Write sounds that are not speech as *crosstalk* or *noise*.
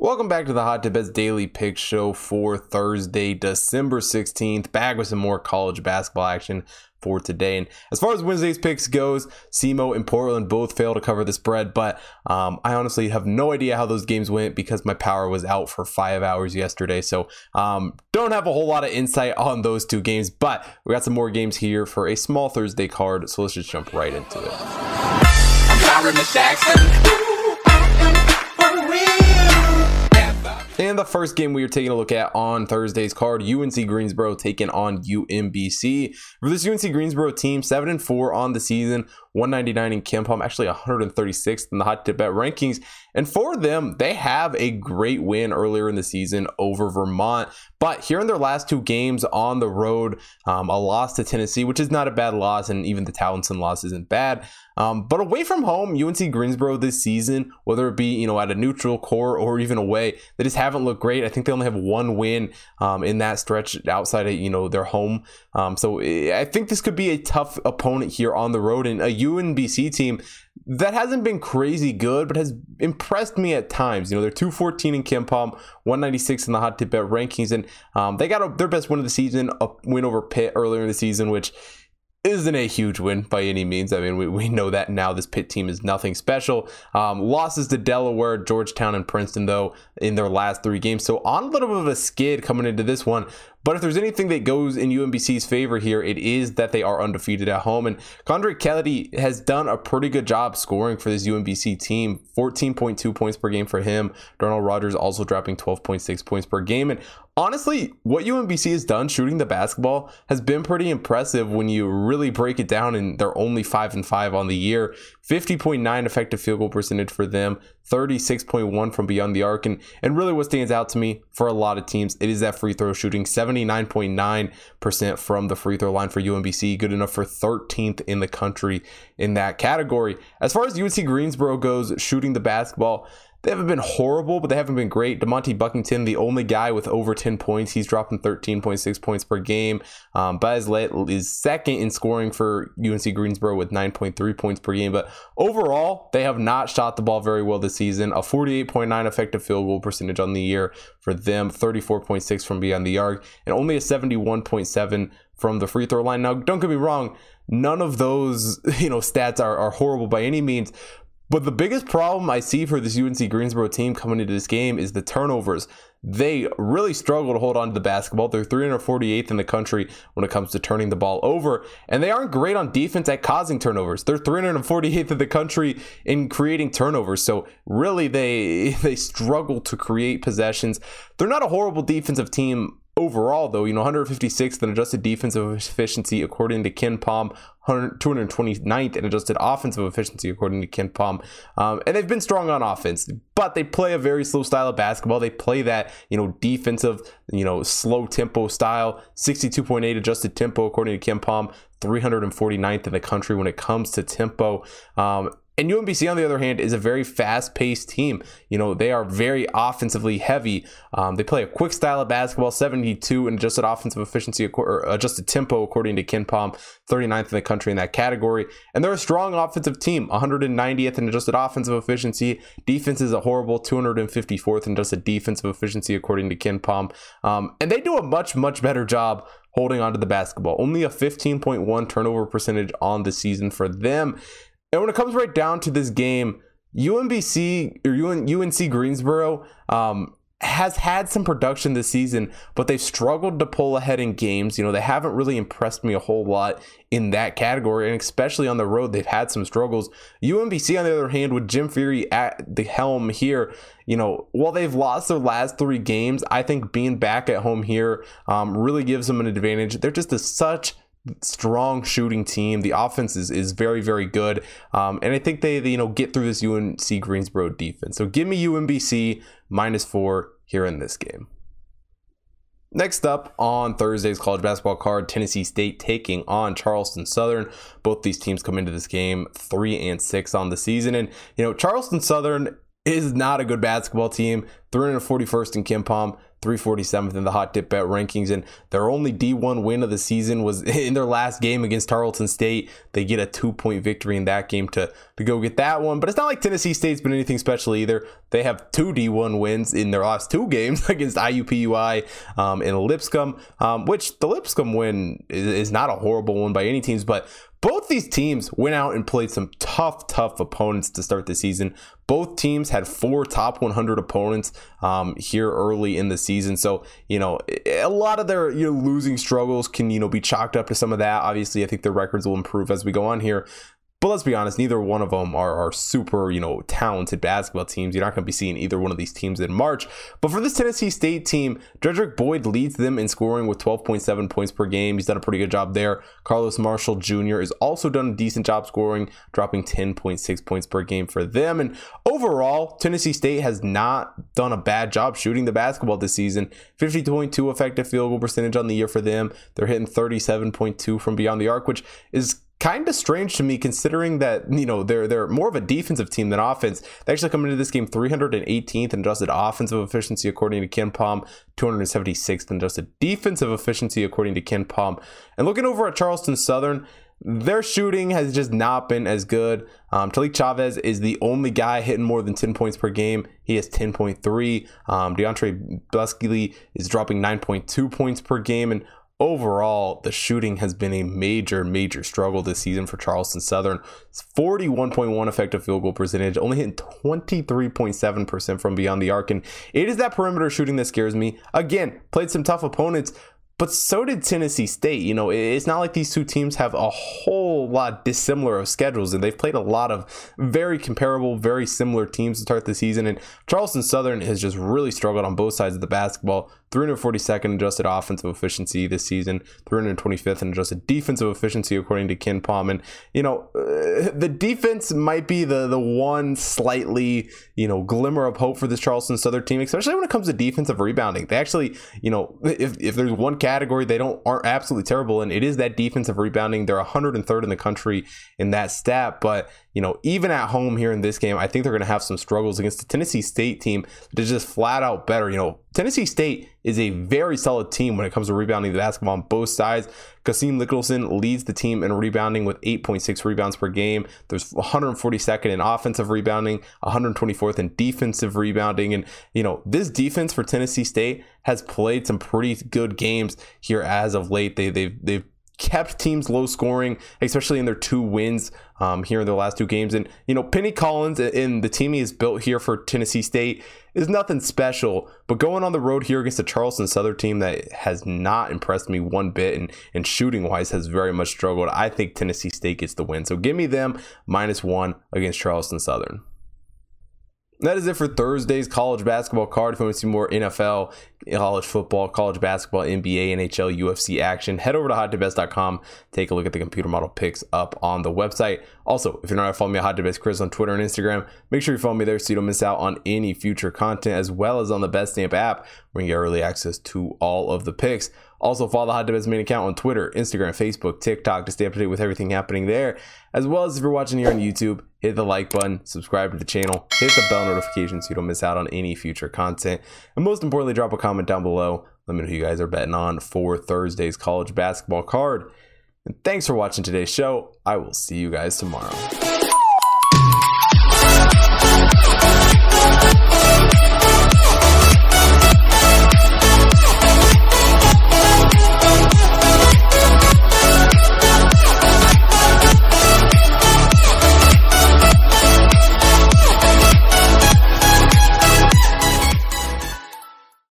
Welcome back to the Hot Tip Bets Daily Pick Show for Thursday, December 16th. Back with some more college basketball action for today. And as far as Wednesday's picks goes, SEMO and Portland both failed to cover the spread, but um, I honestly have no idea how those games went because my power was out for five hours yesterday. So um, don't have a whole lot of insight on those two games, but we got some more games here for a small Thursday card. So let's just jump right into it. And the first game we are taking a look at on Thursday's card, UNC Greensboro taking on UMBC. For this UNC Greensboro team, 7 and 4 on the season, 199 in KenPom, actually 136th in the hot tip bet rankings. And for them, they have a great win earlier in the season over Vermont. But here in their last two games on the road, um, a loss to Tennessee, which is not a bad loss, and even the Towson loss isn't bad. Um, but away from home, UNC Greensboro this season, whether it be you know at a neutral core or even away, they just haven't looked great. I think they only have one win um, in that stretch outside of you know their home. Um, so I think this could be a tough opponent here on the road, and a UMBC team that hasn't been crazy good, but has impressed me at times. You know, they're 214 in KenPom, 196 in the hot tip bet rankings, and um, they got a, their best win of the season, a win over Pitt earlier in the season, which isn't a huge win by any means. I mean, we, we know that now this Pitt team is nothing special. Um, losses to Delaware, Georgetown, and Princeton, though, in their last three games. So on a little bit of a skid coming into this one. But if there's anything that goes in UMBC's favor here, it is that they are undefeated at home. And Keondre Kelly has done a pretty good job scoring for this UMBC team 14.2 points per game for him. Darnell Rogers also dropping 12.6 points per game. And honestly, what UMBC has done shooting the basketball has been pretty impressive when you really break it down. And they're only 5 and 5 on the year. 50.9 effective field goal percentage for them, 36.1 from beyond the arc. And, and really, what stands out to me for a lot of teams, it is that free throw shooting 79.9% from the free throw line for UMBC, good enough for 13th in the country in that category. As far as UNC Greensboro goes, shooting the basketball, they haven't been horrible, but they haven't been great. Demonte Buckingham, the only guy with over 10 points, he's dropping 13.6 points per game. Um, Baz is second in scoring for UNC Greensboro with 9.3 points per game. But overall, they have not shot the ball very well this season. A 48.9 effective field goal percentage on the year for them, 34.6 from beyond the arc, and only a 71.7 from the free throw line. Now, don't get me wrong, none of those *laughs* you know stats are, are horrible by any means but the biggest problem I see for this UNC Greensboro team coming into this game is the turnovers. They really struggle to hold on to the basketball. They're 348th in the country when it comes to turning the ball over, and they aren't great on defense at causing turnovers. They're 348th in the country in creating turnovers. So really, they *laughs* they struggle to create possessions. They're not a horrible defensive team overall, though, you know, 156th in adjusted defensive efficiency according to KenPom, 229th in adjusted offensive efficiency according to KenPom. Um, and they've been strong on offense, but they play a very slow style of basketball. They play that, you know, defensive, you know, slow tempo style, 62.8 adjusted tempo according to KenPom, 349th in the country when it comes to tempo. Um, and UMBC, on the other hand, is a very fast paced team. You know, they are very offensively heavy. Um, they play a quick style of basketball, 72 in adjusted offensive efficiency, or adjusted tempo, according to KenPom, 39th in the country in that category. And they're a strong offensive team, 190th in adjusted offensive efficiency. Defense is a horrible 254th in adjusted defensive efficiency, according to KenPom. Um, and they do a much, much better job holding onto the basketball. Only a 15.1 turnover percentage on the season for them. And when it comes right down to this game, UMBC or UNC Greensboro um, has had some production this season, but they've struggled to pull ahead in games. You know, they haven't really impressed me a whole lot in that category, and especially on the road, they've had some struggles. UMBC, on the other hand, with Jim Ferry at the helm here, you know, while they've lost their last three games, I think being back at home here um, really gives them an advantage. They're just a, such strong shooting team. The offense is, is very, very good. Um, and I think they, they, you know, get through this UNC Greensboro defense. So give me UMBC minus four here in this game. Next up on Thursday's college basketball card, Tennessee State taking on Charleston Southern. Both these teams come into this game three and six on the season. And, you know, Charleston Southern is not a good basketball team. 341st in KenPom, 347th in the hot tip bet rankings. And their only D1 win of the season was *laughs* in their last game against Tarleton State. They get a two point victory in that game to, to go get that one. But it's not like Tennessee State's been anything special either. They have two D1 wins in their last two *laughs* games against IUPUI um, and Lipscomb, um, which the Lipscomb win is, is not a horrible one by any teams, but both these teams went out and played some tough, tough opponents to start the season. Both teams had four top 100 opponents um, here early in the season. So, you know, a lot of their you know, losing struggles can, you know, be chalked up to some of that. Obviously, I think their records will improve as we go on here. But let's be honest, neither one of them are, are super, you know, talented basketball teams. You're not going to be seeing either one of these teams in March. But for this Tennessee State team, Jedrick Boyd leads them in scoring with 12.7 points per game. He's done a pretty good job there. Carlos Marshall Jr. has also done a decent job scoring, dropping 10.6 points per game for them. And overall, Tennessee State has not done a bad job shooting the basketball this season. 50.2 effective field goal percentage on the year for them. They're hitting 37.2 from beyond the arc, which is kind of strange to me considering that you know they're they're more of a defensive team than offense. They actually come into this game 318th in adjusted offensive efficiency according to KenPom, 276th in adjusted defensive efficiency according to KenPom. And looking over at Charleston Southern, their shooting has just not been as good. Um, Tahlik Chavez is the only guy hitting more than 10 points per game. He has 10.3. Um, DeAndre Buskey is dropping 9.2 points per game. And overall, the shooting has been a major, major struggle this season for Charleston Southern. It's 41.1 effective field goal percentage, only hitting 23.7% from beyond the arc. And it is that perimeter shooting that scares me. Again, played some tough opponents, but so did Tennessee State. You know, it's not like these two teams have a whole lot dissimilar of schedules, and they've played a lot of very comparable, very similar teams to start the season. And Charleston Southern has just really struggled on both sides of the basketball. 342nd adjusted offensive efficiency this season, 325th in adjusted defensive efficiency according to KenPom. And you know, uh, the defense might be the the one slightly you know glimmer of hope for this Charleston Southern team, especially when it comes to defensive rebounding. They actually, you know, if, if there's one category they don't aren't absolutely terrible, and it is that defensive rebounding. They're 103rd in the country in that stat, but you know, even at home here in this game, I think they're going to have some struggles against the Tennessee State team that is just flat out better. You know, Tennessee State is a very solid team when it comes to rebounding the basketball on both sides. Kasim Nicholson leads the team in rebounding with 8.6 rebounds per game. There's 142nd in offensive rebounding, 124th in defensive rebounding. And, you know, this defense for Tennessee State has played some pretty good games here as of late. They, they've, they've kept teams low scoring, especially in their two wins um, here in the last two games. And, you know, Penny Collins and the team he has built here for Tennessee State is nothing special. But going on the road here against the Charleston Southern team that has not impressed me one bit and, and shooting wise has very much struggled, I think Tennessee State gets the win. So give me them minus one against Charleston Southern. That is it for Thursday's college basketball card. If you want to see more NFL, college football, college basketball, NBA, NHL, UFC action, head over to hottipbets.com. Take a look at the computer model picks up on the website. Also, if you're not following me at Hot Chris on Twitter and Instagram, make sure you follow me there so you don't miss out on any future content, as well as on the Betstamp app, where you get early access to all of the picks. Also, follow the Hot Bets main account on Twitter, Instagram, Facebook, TikTok to stay up to date with everything happening there. As well as if you're watching here on YouTube, hit the like button, subscribe to the channel, hit the bell notification so you don't miss out on any future content. And most importantly, drop a comment down below. Let me know who you guys are betting on for Thursday's college basketball card. And thanks for watching today's show. I will see you guys tomorrow.